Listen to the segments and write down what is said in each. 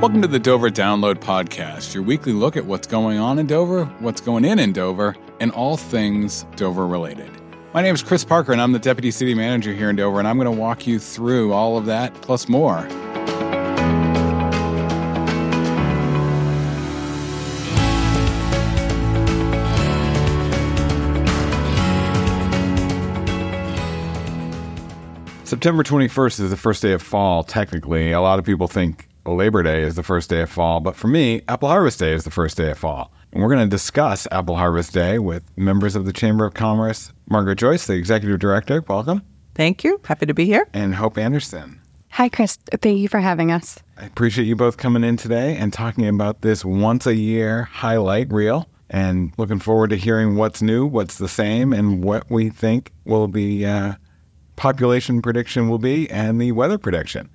Welcome to the Dover Download Podcast, your weekly look at what's going on in Dover, what's going in in Dover, and all things Dover related. My name is Chris Parker, and I'm the Deputy City Manager here in Dover, and I'm going to walk you through all of that plus more. September 21st is the first day of fall, technically. A lot of people think Labor Day is the first day of fall, but for me, Apple Harvest Day is the first day of fall. And we're going to discuss Apple Harvest Day with members of the Chamber of Commerce, Margaret Joyce, the Executive Director. Welcome. Thank you. Happy to be here. And Hope Anderson. Hi, Chris. Thank you for having us. I appreciate you both coming in today and talking about this once a year highlight reel. And looking forward to hearing what's new, what's the same, and what we think will be uh, population prediction will be and the weather prediction.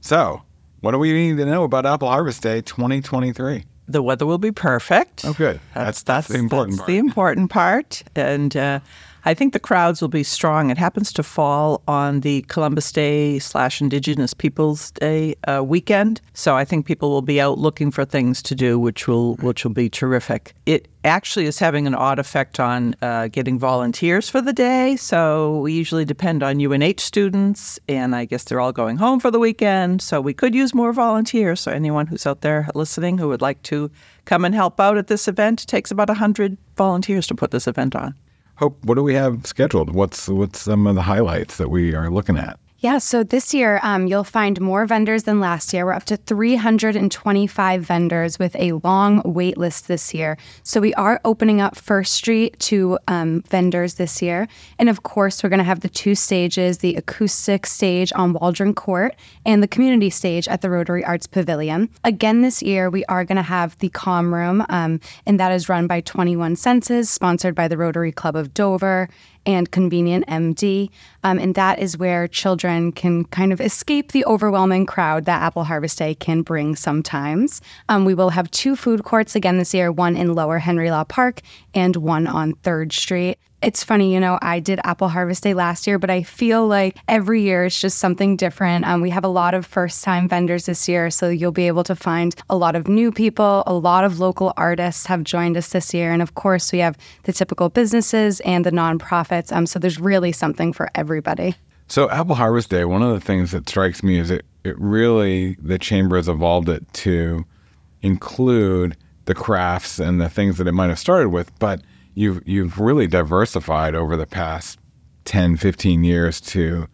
So, what do we need to know about Apple Harvest Day 2023? The weather will be perfect. Oh, good. That's, that's, that's the important that's part. the important part. And uh, I think the crowds will be strong. It happens to fall on the Columbus Day slash Indigenous Peoples Day uh, weekend, so I think people will be out looking for things to do, which will which will be terrific. It actually is having an odd effect on uh, getting volunteers for the day. So we usually depend on UNH students, and I guess they're all going home for the weekend. So we could use more volunteers. So anyone who's out there listening who would like to come and help out at this event, it takes about 100 volunteers to put this event on. Hope, what do we have scheduled? What's what's some of the highlights that we are looking at? Yeah, so this year um, you'll find more vendors than last year. We're up to 325 vendors with a long wait list this year. So we are opening up First Street to um, vendors this year. And of course, we're going to have the two stages the acoustic stage on Waldron Court and the community stage at the Rotary Arts Pavilion. Again, this year we are going to have the Calm Room, um, and that is run by 21 Senses, sponsored by the Rotary Club of Dover and Convenient MD. Um, and that is where children can kind of escape the overwhelming crowd that Apple Harvest Day can bring sometimes. Um, we will have two food courts again this year one in Lower Henry Law Park and one on 3rd Street. It's funny, you know, I did Apple Harvest Day last year, but I feel like every year it's just something different. Um, we have a lot of first time vendors this year, so you'll be able to find a lot of new people. A lot of local artists have joined us this year. And of course, we have the typical businesses and the nonprofits. Um, so there's really something for everybody. So, Apple Harvest Day, one of the things that strikes me is it, it really, the chamber has evolved it to include the crafts and the things that it might have started with, but you've, you've really diversified over the past 10, 15 years to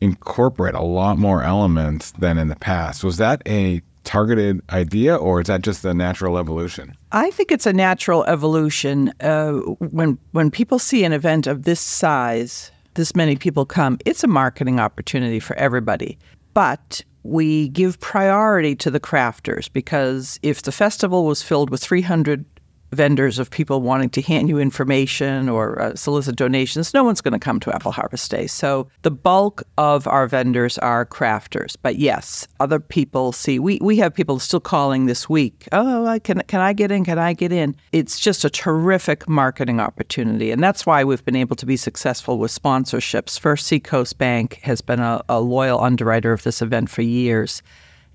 incorporate a lot more elements than in the past. Was that a targeted idea or is that just a natural evolution? I think it's a natural evolution. Uh, when when people see an event of this size, this many people come, it's a marketing opportunity for everybody. But we give priority to the crafters because if the festival was filled with 300 vendors of people wanting to hand you information or uh, solicit donations, no one's going to come to Apple Harvest Day. So the bulk of our vendors are crafters. But yes, other people see. We we have people still calling this week. Oh, can can I get in? Can I get in? It's just a terrific marketing opportunity, and that's why we've been able to be successful with sponsorships. First Seacoast Bank has been a, a loyal underwriter of this event for years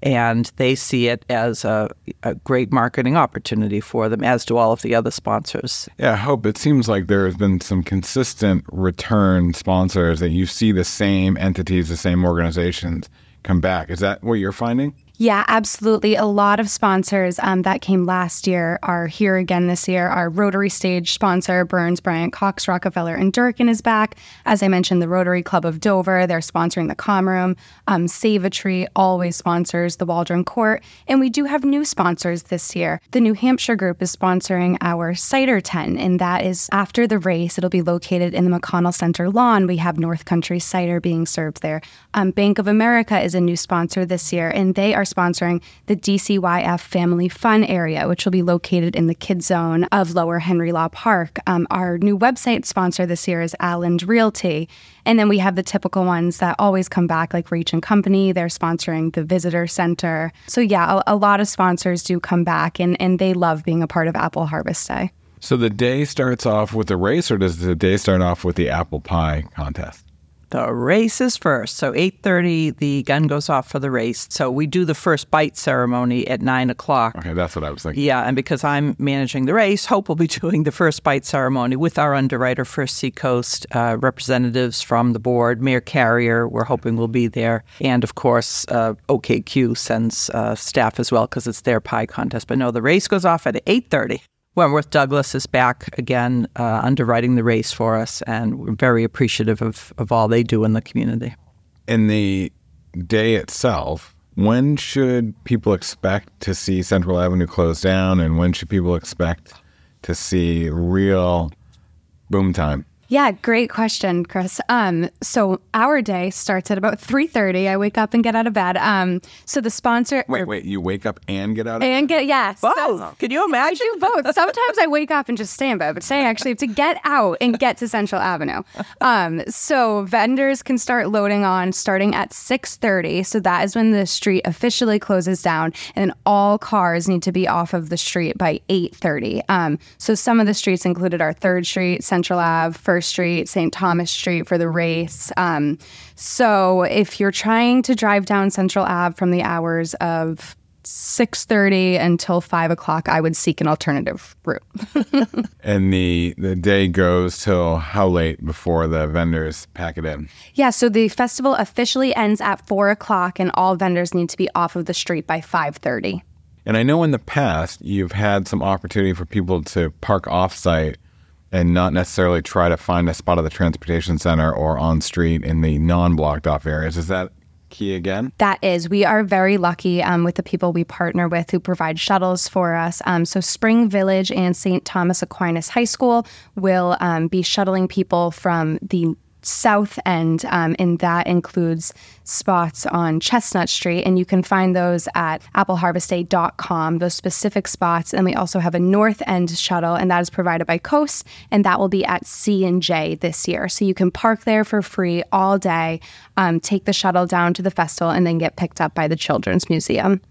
and they see it as a, a, great marketing opportunity for them, as do all of the other sponsors. Yeah, I hope it seems like there has been some consistent return sponsors that you see the same entities, the same organizations come back. Is that what you're finding? Yeah, absolutely. A lot of sponsors um, that came last year are here again this year. Our Rotary Stage sponsor, Burns, Bryant, Cox, Rockefeller, and Durkin is back. As I mentioned, the Rotary Club of Dover, they're sponsoring the Calm Room. Um, Save a Tree always sponsors the Waldron Court. And we do have new sponsors this year. The New Hampshire group is sponsoring our cider tent, and that is after the race. It'll be located in the McConnell Center lawn. We have North Country cider being served there. Um, Bank of America is a new sponsor this year, and they are sponsoring the DCYF Family Fun Area, which will be located in the Kid Zone of Lower Henry Law Park. Um, our new website sponsor this year is Alland Realty. And then we have the typical ones that always come back, like Reach and Company. They're sponsoring the Visitor Center. So, yeah, a, a lot of sponsors do come back, and, and they love being a part of Apple Harvest Day. So the day starts off with the race, or does the day start off with the apple pie contest? The race is first. So 8.30, the gun goes off for the race. So we do the first bite ceremony at 9 o'clock. Okay, that's what I was thinking. Yeah, and because I'm managing the race, Hope will be doing the first bite ceremony with our underwriter, First Seacoast, uh, representatives from the board, Mayor Carrier, we're hoping will be there. And of course, uh, OKQ sends uh, staff as well because it's their pie contest. But no, the race goes off at 8.30. Wentworth Douglass is back again, uh, underwriting the race for us, and we're very appreciative of, of all they do in the community. In the day itself, when should people expect to see Central Avenue close down, and when should people expect to see real boom time? Yeah, great question, Chris. Um, so our day starts at about three thirty. I wake up and get out of bed. Um, so the sponsor. Wait, wait, you wake up and get out of and get yes. Both. Can you imagine? I do both. Sometimes I wake up and just stay in bed, but today I actually have to get out and get to Central Avenue. Um, so vendors can start loading on starting at six thirty. So that is when the street officially closes down, and all cars need to be off of the street by eight thirty. Um, so some of the streets included our Third Street, Central Ave, First Street, St. Thomas Street for the race. Um, so if you're trying to drive down Central Ave from the hours of 6.30 until 5 o'clock i would seek an alternative route and the the day goes till how late before the vendors pack it in yeah so the festival officially ends at 4 o'clock and all vendors need to be off of the street by 5.30 and i know in the past you've had some opportunity for people to park off-site and not necessarily try to find a spot at the transportation center or on street in the non-blocked off areas is that key again? That is. We are very lucky um, with the people we partner with who provide shuttles for us. Um, so, Spring Village and St. Thomas Aquinas High School will um, be shuttling people from the south end, um, and that includes spots on Chestnut Street. And you can find those at appleharvestday.com, those specific spots. And we also have a north end shuttle, and that is provided by Coast, and that will be at C and J this year. So you can park there for free all day, um, take the shuttle down to the festival, and then get picked up by the Children's Museum.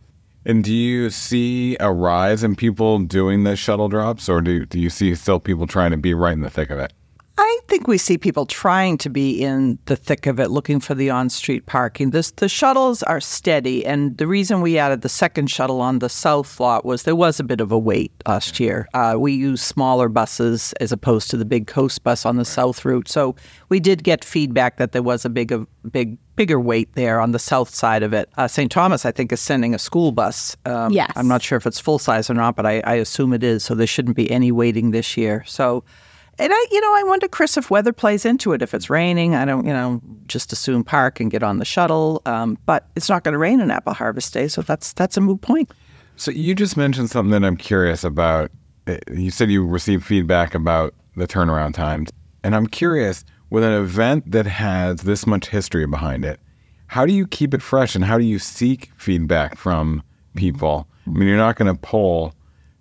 And do you see a rise in people doing the shuttle drops, or do, do you see still people trying to be right in the thick of it? I think we see people trying to be in the thick of it, looking for the on-street parking. This, the shuttles are steady, and the reason we added the second shuttle on the south lot was there was a bit of a wait last year. Uh, we use smaller buses as opposed to the big coast bus on the south route, so we did get feedback that there was a big, a big, bigger wait there on the south side of it. Uh, St. Thomas, I think, is sending a school bus. Um, yes, I'm not sure if it's full size or not, but I, I assume it is. So there shouldn't be any waiting this year. So. And I, you know, I wonder, Chris, if weather plays into it. If it's raining, I don't, you know, just assume park and get on the shuttle. Um, but it's not going to rain on Apple Harvest Day, so that's that's a moot point. So you just mentioned something that I'm curious about. Uh, you said you received feedback about the turnaround times, and I'm curious with an event that has this much history behind it. How do you keep it fresh, and how do you seek feedback from people? I mean, you're not going to poll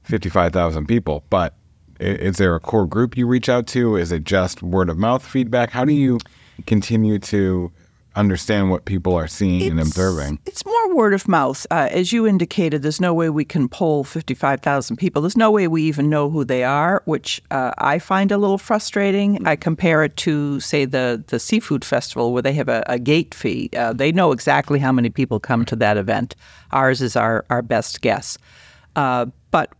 55,000 people, but is there a core group you reach out to? Is it just word of mouth feedback? How do you continue to understand what people are seeing it's, and observing? It's more word of mouth. Uh, as you indicated, there's no way we can poll 55,000 people. There's no way we even know who they are, which uh, I find a little frustrating. I compare it to, say, the, the seafood festival where they have a, a gate fee. Uh, they know exactly how many people come to that event. Ours is our, our best guess. Uh, but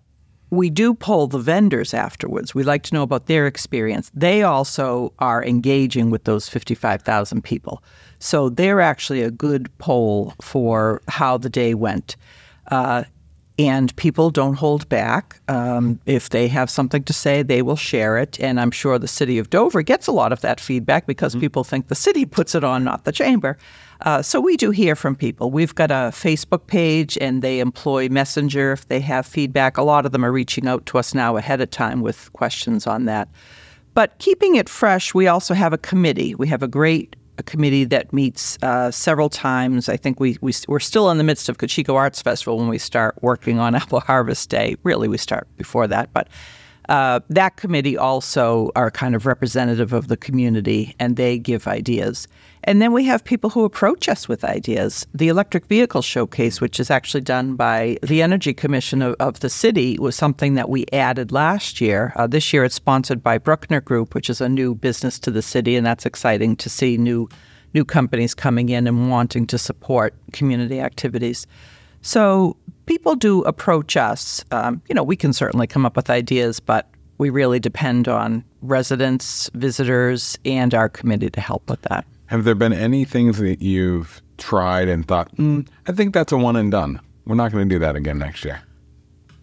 we do poll the vendors afterwards. We like to know about their experience. They also are engaging with those 55,000 people. So they're actually a good poll for how the day went. Uh, and people don't hold back. Um, if they have something to say, they will share it. And I'm sure the city of Dover gets a lot of that feedback because mm-hmm. people think the city puts it on, not the chamber. Uh, so we do hear from people. We've got a Facebook page and they employ Messenger if they have feedback. A lot of them are reaching out to us now ahead of time with questions on that. But keeping it fresh, we also have a committee. We have a great a committee that meets uh, several times. I think we, we, we're still in the midst of Cocheco Arts Festival when we start working on Apple Harvest Day. Really, we start before that. But uh, that committee also are kind of representative of the community and they give ideas. And then we have people who approach us with ideas. The electric vehicle showcase, which is actually done by the Energy Commission of, of the city, was something that we added last year. Uh, this year it's sponsored by Bruckner Group, which is a new business to the city, and that's exciting to see new new companies coming in and wanting to support community activities. So people do approach us. Um, you know, we can certainly come up with ideas, but we really depend on residents, visitors, and our committee to help with that. Have there been any things that you've tried and thought, mm, I think that's a one and done? We're not going to do that again next year.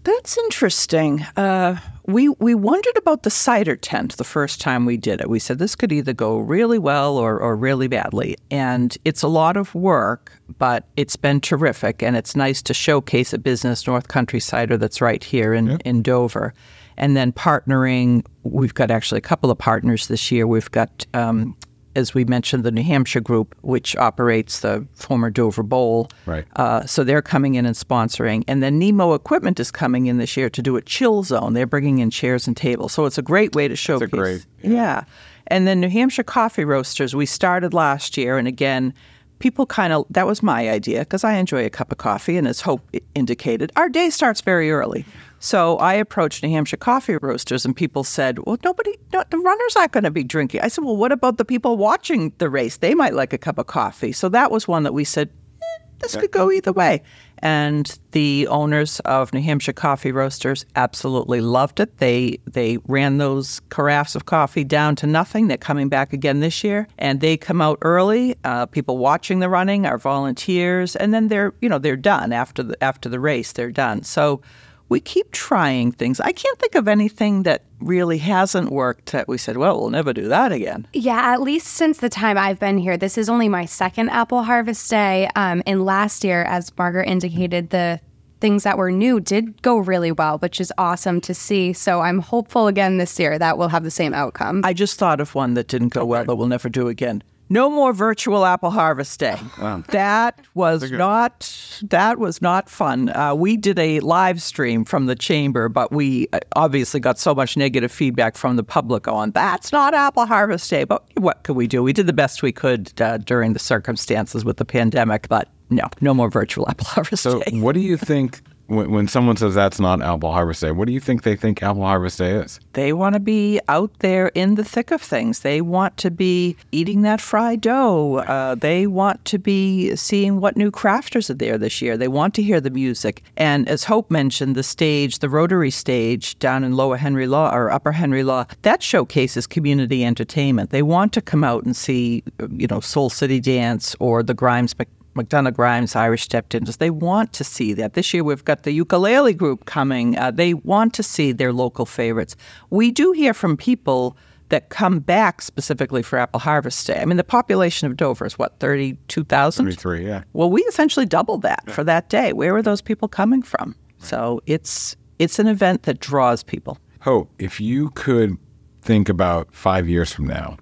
That's interesting. Uh, we we wondered about the cider tent the first time we did it. We said this could either go really well or, or really badly. And it's a lot of work, but it's been terrific. And it's nice to showcase a business, North Country Cider, that's right here in, yep. in Dover. And then partnering, we've got actually a couple of partners this year. We've got um, as we mentioned, the New Hampshire group, which operates the former Dover Bowl. Right. Uh, so they're coming in and sponsoring. And then Nemo Equipment is coming in this year to do a chill zone. They're bringing in chairs and tables. So it's a great way to showcase. great. Yeah. yeah. And then New Hampshire Coffee Roasters, we started last year. And again, people kind of, that was my idea because I enjoy a cup of coffee. And as Hope indicated, our day starts very early. So I approached New Hampshire coffee roasters, and people said, "Well, nobody, no, the runners aren't going to be drinking." I said, "Well, what about the people watching the race? They might like a cup of coffee." So that was one that we said, eh, "This could go either way." And the owners of New Hampshire Coffee Roasters absolutely loved it. They they ran those carafes of coffee down to nothing. They're coming back again this year, and they come out early. Uh, people watching the running are volunteers, and then they're you know they're done after the after the race. They're done. So we keep trying things. I can't think of anything that really hasn't worked that we said, well, we'll never do that again. Yeah, at least since the time I've been here. This is only my second apple harvest day. Um, and last year, as Margaret indicated, the things that were new did go really well, which is awesome to see. So I'm hopeful again this year that we'll have the same outcome. I just thought of one that didn't go well that we'll never do again. No more virtual apple harvest day. Wow. That was not that was not fun. Uh, we did a live stream from the chamber, but we uh, obviously got so much negative feedback from the public on that's not apple harvest day. But what could we do? We did the best we could uh, during the circumstances with the pandemic, but no, no more virtual apple harvest so day. So, what do you think when, when someone says that's not Apple Harvest Day, what do you think they think Apple Harvest Day is? They want to be out there in the thick of things. They want to be eating that fried dough. Uh, they want to be seeing what new crafters are there this year. They want to hear the music. And as Hope mentioned, the stage, the Rotary stage down in Lower Henry Law or Upper Henry Law, that showcases community entertainment. They want to come out and see, you know, Soul City Dance or the Grimes McDonough Grimes Irish Step Dance. They want to see that. This year we've got the ukulele group coming. Uh, they want to see their local favorites. We do hear from people that come back specifically for Apple Harvest Day. I mean, the population of Dover is what, 32,000? 33, yeah. Well, we essentially doubled that yeah. for that day. Where are those people coming from? So it's it's an event that draws people. Hope, if you could think about five years from now,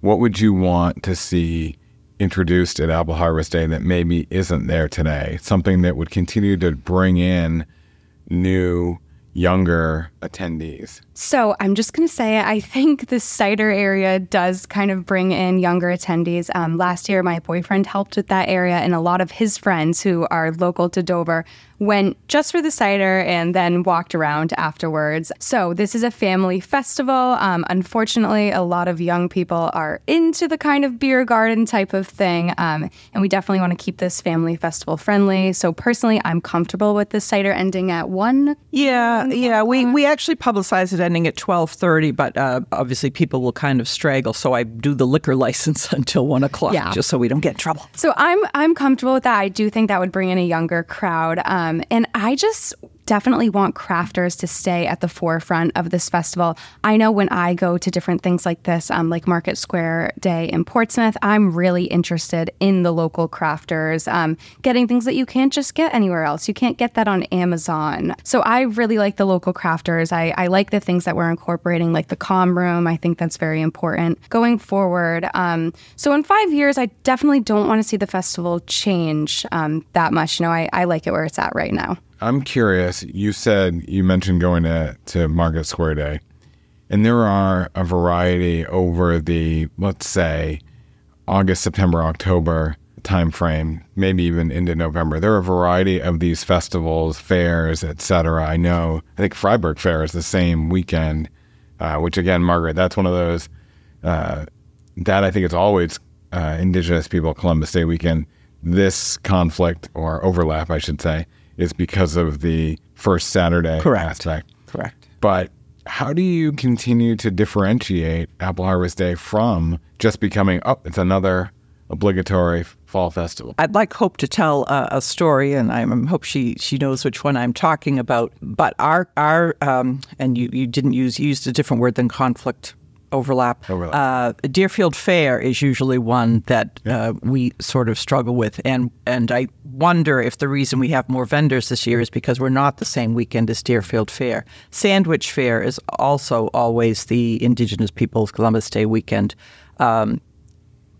what would you want to see introduced at Apple Harvest Day that maybe isn't there today? Something that would continue to bring in new, younger attendees. So I'm just going to say, I think the cider area does kind of bring in younger attendees. Um, last year, my boyfriend helped with that area, and a lot of his friends who are local to Dover went just for the cider and then walked around afterwards. So this is a family festival. Um, unfortunately, a lot of young people are into the kind of beer garden type of thing, um, and we definitely want to keep this family festival friendly. So personally, I'm comfortable with the cider ending at one. Yeah, yeah. We we actually publicize it ending at 12:30, but uh, obviously people will kind of straggle. So I do the liquor license until one o'clock, yeah. just so we don't get in trouble. So I'm I'm comfortable with that. I do think that would bring in a younger crowd, um, and I just definitely want crafters to stay at the forefront of this festival. I know when I go to different things like this, um, like Market Square Day in Portsmouth, I'm really interested in the local crafters, um, getting things that you can't just get anywhere else. You can't get that on Amazon. So I really like the local crafters. I, I like the things that we're incorporating, like the calm room. I think that's very important going forward. Um, so in five years, I definitely don't want to see the festival change um, that much. You know, I, I like it where it's at right now. I'm curious. You said you mentioned going to, to Market Square Day, and there are a variety over the, let's say, August, September, October timeframe, maybe even into November. There are a variety of these festivals, fairs, etc. I know. I think Fryeburg Fair is the same weekend, uh, which again, Margaret, that's one of those uh, that I think is always uh, Indigenous People Columbus Day weekend, this conflict or overlap, I should say, is because of the first Saturday Correct. aspect. Correct. But how do you continue to differentiate Apple Harvest Day from just becoming, oh, it's another obligatory fall festival? I'd like Hope to tell uh, a story, and I hope she she knows which one I'm talking about. But our our um, and you you didn't use you used a different word than conflict overlap. Overlap. Uh, Deerfield Fair is usually one that uh, we sort of struggle with, and and I wonder if the reason we have more vendors this year is because we're not the same weekend as Deerfield Fair. Sandwich Fair is also always the Indigenous Peoples Columbus Day weekend. Um,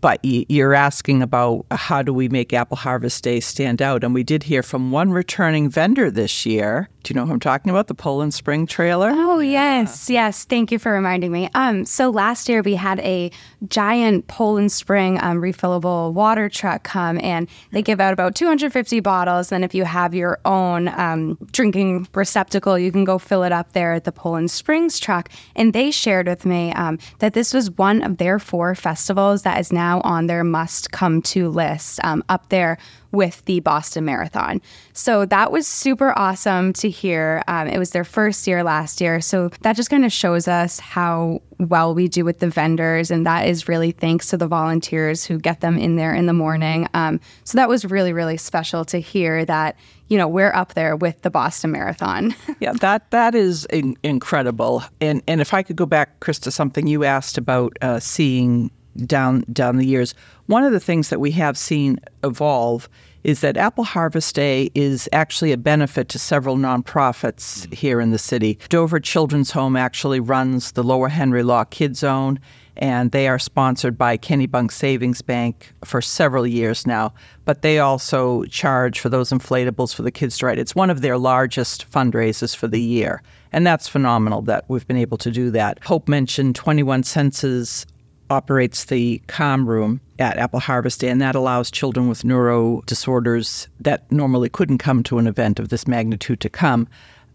but you're asking about how do we make Apple Harvest Day stand out? And we did hear from one returning vendor this year. Do you know who I'm talking about? The Poland Spring trailer? Oh yes, yes. Thank you for reminding me. Um, so last year we had a giant Poland Spring um, refillable water truck come, and they give out about 250 bottles. And if you have your own um, drinking receptacle, you can go fill it up there at the Poland Springs truck. And they shared with me um, that this was one of their four festivals that is now on their must-come-to list um, up there with the Boston Marathon. So that was super awesome to hear. Um, it was their first year last year. So that just kind of shows us how well we do with the vendors. And that is really thanks to the volunteers who get them in there in the morning. Um, so that was really, really special to hear that, you know, we're up there with the Boston Marathon. Yeah, that that is in, incredible. And and if I could go back, Chris, to something you asked about uh, seeing down down the years, one of the things that we have seen evolve is that Apple Harvest Day is actually a benefit to several nonprofits mm-hmm. here in the city. Dover Children's Home actually runs the Lower Henry Law Kid Zone, and they are sponsored by Kennebunk Savings Bank for several years now. But they also charge for those inflatables for the kids to ride. It's one of their largest fundraisers for the year. And that's phenomenal that we've been able to do that. Hope mentioned 21 Senses operates the calm room at Apple Harvest and that allows children with neuro disorders that normally couldn't come to an event of this magnitude to come.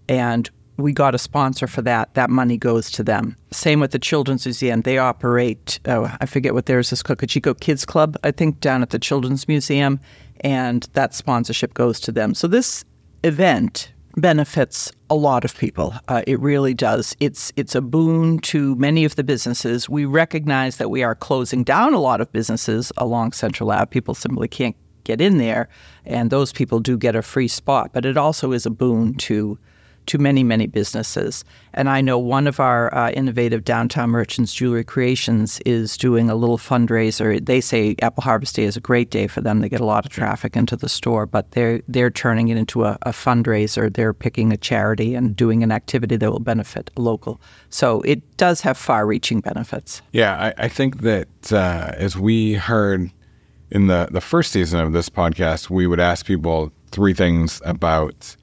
And we got a sponsor for that. That money goes to them. Same with the Children's Museum. They operate, oh, I forget what theirs is, Cocheco Kids Club, I think, down at the Children's Museum, and that sponsorship goes to them. So this event benefits a lot of people. Uh, it really does. It's it's a boon to many of the businesses. We recognize that we are closing down a lot of businesses along Central Ave. People simply can't get in there, and those people do get a free spot. But it also is a boon to to many many businesses. And I know one of our uh, innovative downtown merchants, Jewelry Creations, is doing a little fundraiser. They say Apple Harvest Day is a great day for them. They get a lot of traffic into the store, but they're they're turning it into a, a fundraiser. They're picking a charity and doing an activity that will benefit a local. So it does have far-reaching benefits. Yeah, I, I think that uh, as we heard in the, the first season of this podcast, we would ask people three things about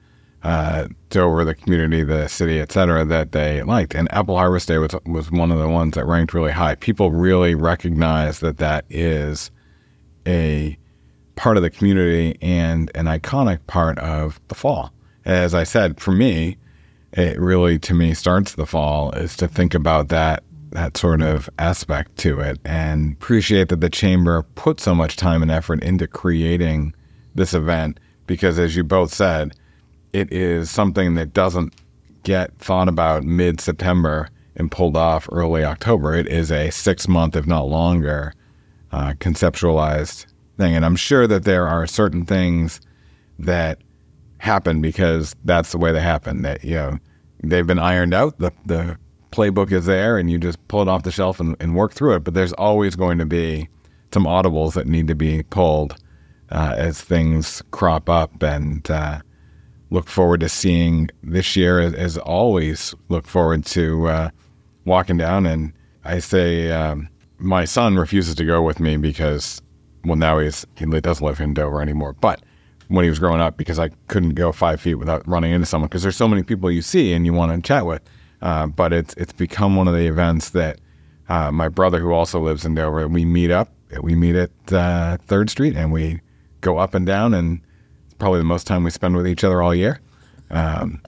uh, Dover, the community, the city, et cetera, that they liked. And Apple Harvest Day was, was one of the ones that ranked really high. People really recognize that that is a part of the community and an iconic part of the fall. As I said, for me, it really to me starts the fall is to think about that that sort of aspect to it and appreciate that the chamber put so much time and effort into creating this event because as you both said it is something that doesn't get thought about mid September and pulled off early October. It is a six month, if not longer, uh, conceptualized thing. And I'm sure that there are certain things that happen because that's the way they happen. That you know they've been ironed out. The the playbook is there, and you just pull it off the shelf and, and work through it. But there's always going to be some audibles that need to be pulled uh, as things crop up, and uh, look forward to seeing this year. As, always, look forward to uh, walking down. And I say um, my son refuses to go with me because, well, now he's he doesn't live in Dover anymore, but when he was growing up because I couldn't go five feet without running into someone because there's so many people you see and you want to chat with. Uh, but it's it's become one of the events that uh, my brother, who also lives in Dover, we meet up. We meet at uh, Third Street and we go up and down, and probably the most time we spend with each other all year. Um,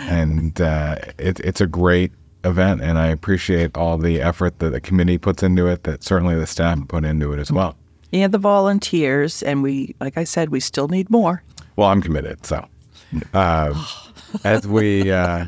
and uh, it, it's a great event, and I appreciate all the effort that the committee puts into it. That certainly the staff put into it as well. And the volunteers, and we, like I said, we still need more. Well, I'm committed. So, uh, as we uh,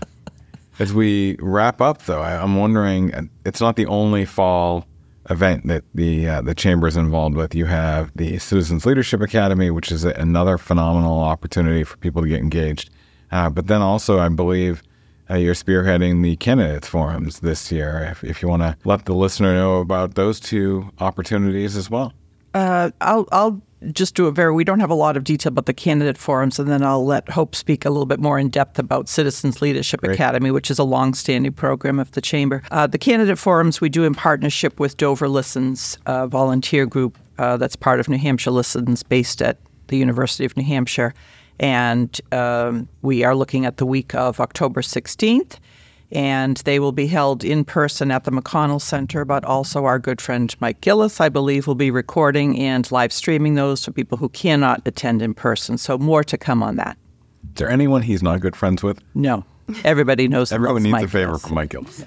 as we wrap up, though, I, I'm wondering. uh, It's not the only fall event that the uh, the chamber is involved with. You have the Citizens Leadership Academy, which is another phenomenal opportunity for people to get engaged. Uh, but then also, I believe. Uh, you're spearheading the candidates forums this year. If, if you want to let the listener know about those two opportunities as well. Uh, I'll I'll just do a very. We don't have a lot of detail about the candidate forums, and then I'll let Hope speak a little bit more in depth about Citizens Leadership Academy, which is a long-standing program of the chamber. Uh, the candidate forums we do in partnership with Dover Listens, a volunteer group uh, that's part of New Hampshire Listens, based at the University of New Hampshire, and um, we are looking at the week of October 16th and they will be held in person at the McConnell Center. But also, our good friend Mike Gillis, I believe, will be recording and live streaming those for people who cannot attend in person. So, more to come on that. Is there anyone he's not good friends with? No, everybody knows. Everyone needs Mike a favor Gillis. from Mike Gillis.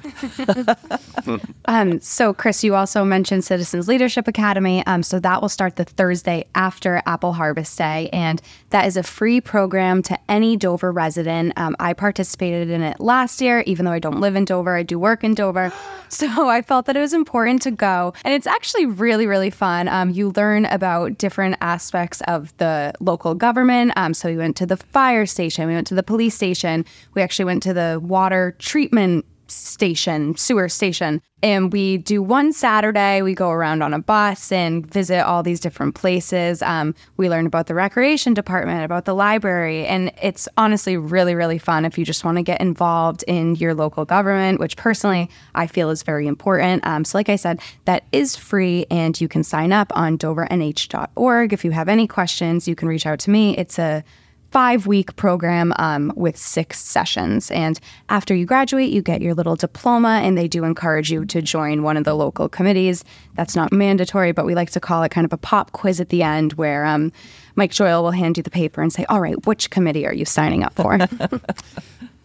Um, so, Chris, you also mentioned Citizens Leadership Academy. Um, so, that will start the Thursday after Apple Harvest Day. And that is a free program to any Dover resident. Um, I participated in it last year, even though I don't live in Dover, I do work in Dover. So, I felt that it was important to go. And it's actually really, really fun. Um, you learn about different aspects of the local government. Um, so, we went to the fire station, we went to the police station, we actually went to the water treatment station, sewer station. And we do one Saturday, we go around on a bus and visit all these different places. Um, we learn about the recreation department, about the library. And it's honestly really, really fun if you just want to get involved in your local government, which personally I feel is very important. Um, so, like I said, that is free and you can sign up on dovernh.org. If you have any questions, you can reach out to me. It's a five week program um, with six sessions. And after you graduate, you get your little diploma, and they do encourage you to join one of the local committees. That's not mandatory, but we like to call it kind of a pop quiz at the end where um, Mike Joyal will hand you the paper and say, All right, which committee are you signing up for?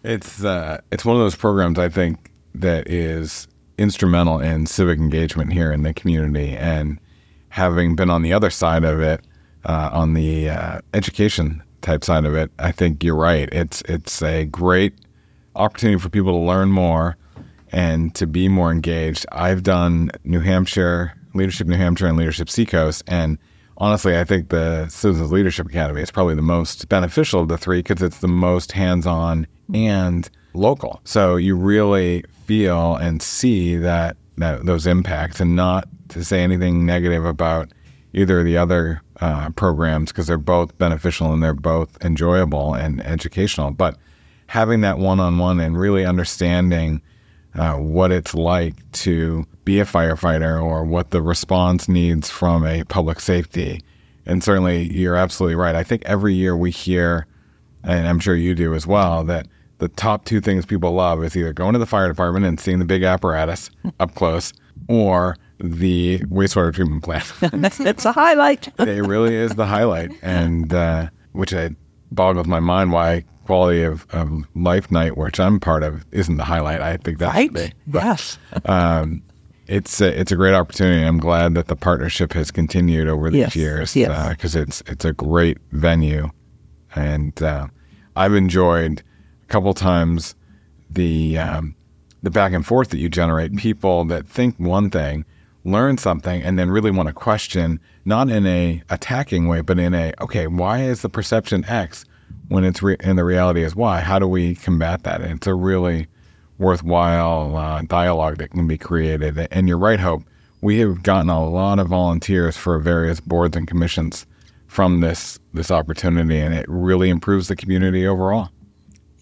It's uh, it's one of those programs I think that is instrumental in civic engagement here in the community, and having been on the other side of it, uh, on the uh, education type side of it, I think you're right. It's it's a great opportunity for people to learn more and to be more engaged. I've done New Hampshire Leadership New Hampshire and Leadership Seacoast, and honestly, I think the Citizens Leadership Academy is probably the most beneficial of the three because it's the most hands-on and local. So you really feel and see that, that those impacts, and not to say anything negative about either of the other uh, programs because they're both beneficial and they're both enjoyable and educational. But having that one-on-one and really understanding uh, what it's like to be a firefighter or what the response needs from a public safety. And certainly, you're absolutely right. I think every year we hear, and I'm sure you do as well, that the top two things people love is either going to the fire department and seeing the big apparatus up close or the wastewater treatment plant. it's a highlight. it really is the highlight, and uh, which I boggles my mind why quality of, of life night, which I'm part of, isn't the highlight. I think that should Right? be. But, Yes. um, it's a, it's a great opportunity. I'm glad that the partnership has continued over these Yes, years yes. because it's it's a great venue, and uh, I've enjoyed a couple times the um, the back and forth that you generate. People that think one thing, learn something, and then really want to question, not in a attacking way, but in a okay, why is the perception X when it's re- and the reality is Y? How do we combat that? And it's a really worthwhile uh, dialogue that can be created. And you're right, Hope. We have gotten a lot of volunteers for various boards and commissions from this this opportunity, and it really improves the community overall.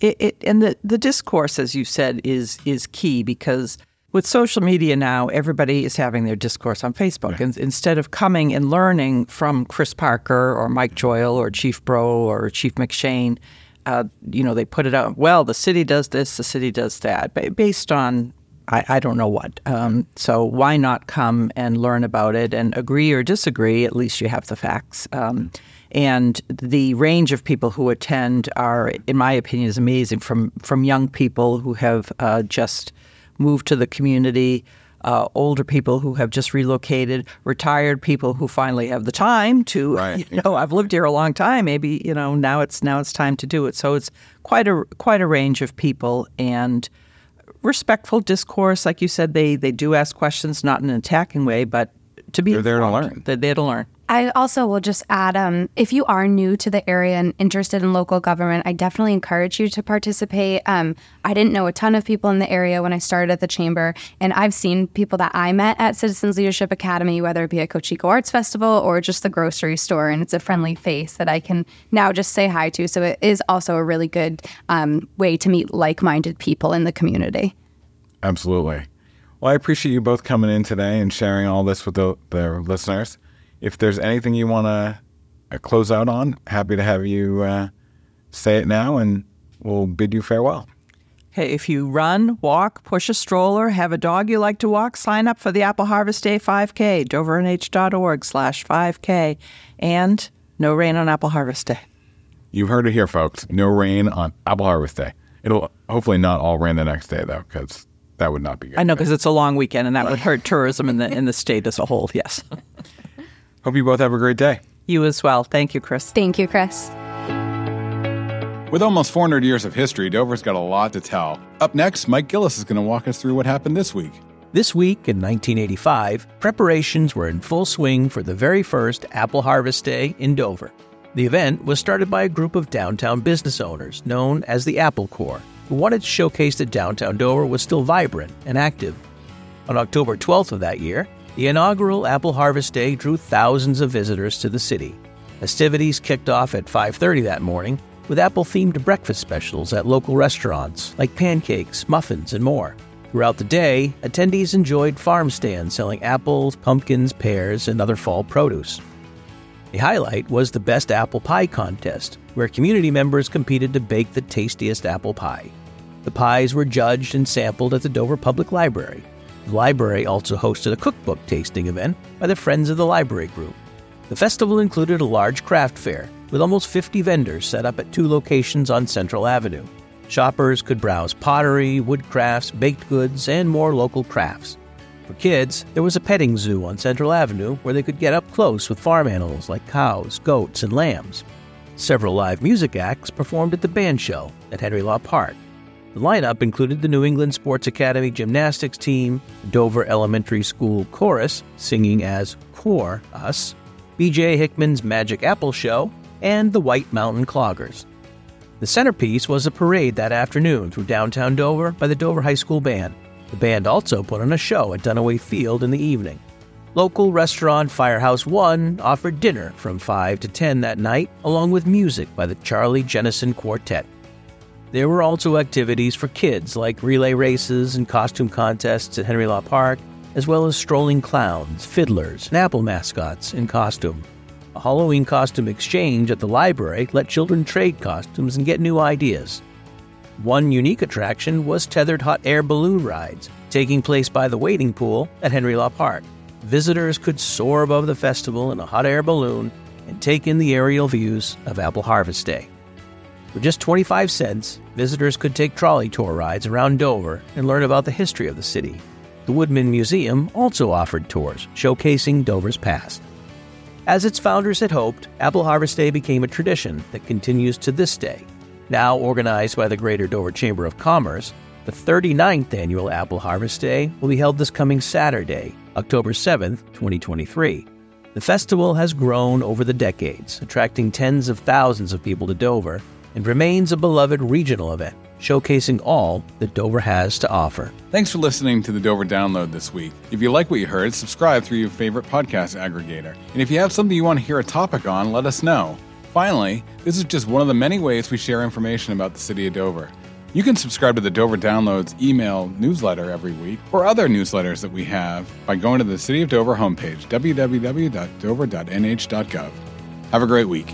it, it and the, the discourse, as you said, is is key because with social media now, everybody is having their discourse on Facebook. And instead of coming and learning from Chris Parker or Mike Joyal or Chief Breault or Chief McShane, uh, you know, they put it out. Well, the city does this, the city does that, based on I, I don't know what. Um, so why not come and learn about it and agree or disagree? At least you have the facts. Um, and the range of people who attend are, in my opinion, is amazing. From from young people who have uh, just moved to the community, uh, older people who have just relocated, retired people who finally have the time to, Right. you know, I've lived here a long time. Maybe you know now it's now it's time to do it. So it's quite a quite a range of people and respectful discourse. Like you said, they they do ask questions, not in an attacking way, but to be They're there to informed. learn. They're there to learn. I also will just add um, if you are new to the area and interested in local government, I definitely encourage you to participate. Um, I didn't know a ton of people in the area when I started at the chamber, and I've seen people that I met at Citizens Leadership Academy, whether it be at Cocheco Arts Festival or just the grocery store, and it's a friendly face that I can now just say hi to. So it is also a really good um, way to meet like minded people in the community. Absolutely. Well, I appreciate you both coming in today and sharing all this with the, the listeners. If there's anything you want to uh, close out on, happy to have you uh, say it now and we'll bid you farewell. Hey, if you run, walk, push a stroller, have a dog you like to walk, sign up for the Apple Harvest Day 5K, dovernh.org slash 5K, and no rain on Apple Harvest Day. You've heard it here, folks. No rain on Apple Harvest Day. It'll hopefully not all rain the next day, though, because that would not be good. I know because it's a long weekend and that would hurt tourism in the in the state as a whole. Yes. Hope you both have a great day. You as well. Thank you, Chris. Thank you, Chris. With almost 400 years of history, Dover's got a lot to tell. Up next, Mike Gillis is going to walk us through what happened this week. This week in 1985, preparations were in full swing for the very first Apple Harvest Day in Dover. The event was started by a group of downtown business owners known as the Apple Corps, who wanted to showcase that downtown Dover was still vibrant and active. On October 12th of that year, the inaugural Apple Harvest Day drew thousands of visitors to the city. Festivities kicked off at 5:30 that morning with Apple-themed breakfast specials at local restaurants like pancakes, muffins, and more. Throughout the day, attendees enjoyed farm stands selling apples, pumpkins, pears, and other fall produce. A highlight was the Best Apple Pie contest, where community members competed to bake the tastiest apple pie. The pies were judged and sampled at the Dover Public Library. The library also hosted a cookbook tasting event by the Friends of the Library Group. The festival included a large craft fair with almost 50 vendors set up at two locations on Central Avenue. Shoppers could browse pottery, woodcrafts, baked goods, and more local crafts. For kids, there was a petting zoo on Central Avenue where they could get up close with farm animals like cows, goats, and lambs. Several live music acts performed at the band show at Henry Law Park. The lineup included the New England Sports Academy gymnastics team, Dover Elementary School chorus singing as Core Us, BJ Hickman's Magic Apple Show, and the White Mountain Cloggers. The centerpiece was a parade that afternoon through downtown Dover by the Dover High School Band. The band also put on a show at Dunaway Field in the evening. Local restaurant Firehouse One offered dinner from 5 to 10 that night, along with music by the Charlie Jennison Quartet. There were also activities for kids like relay races and costume contests at Henry Law Park, as well as strolling clowns, fiddlers, and apple mascots in costume. A Halloween costume exchange at the library let children trade costumes and get new ideas. One unique attraction was tethered hot air balloon rides, taking place by the wading pool at Henry Law Park. Visitors could soar above the festival in a hot air balloon and take in the aerial views of Apple Harvest Day. For just 25 cents, visitors could take trolley tour rides around Dover and learn about the history of the city. The Woodman Museum also offered tours showcasing Dover's past. As its founders had hoped, Apple Harvest Day became a tradition that continues to this day. Now organized by the Greater Dover Chamber of Commerce, the 39th annual Apple Harvest Day will be held this coming Saturday, October 7th, 2023. The festival has grown over the decades, attracting tens of thousands of people to Dover, and remains a beloved regional event, showcasing all that Dover has to offer. Thanks for listening to the Dover Download this week. If you like what you heard, subscribe through your favorite podcast aggregator. And if you have something you want to hear a topic on, let us know. Finally, this is just one of the many ways we share information about the city of Dover. You can subscribe to the Dover Downloads email newsletter every week or other newsletters that we have by going to the City of Dover homepage, www.dover.nh.gov. Have a great week.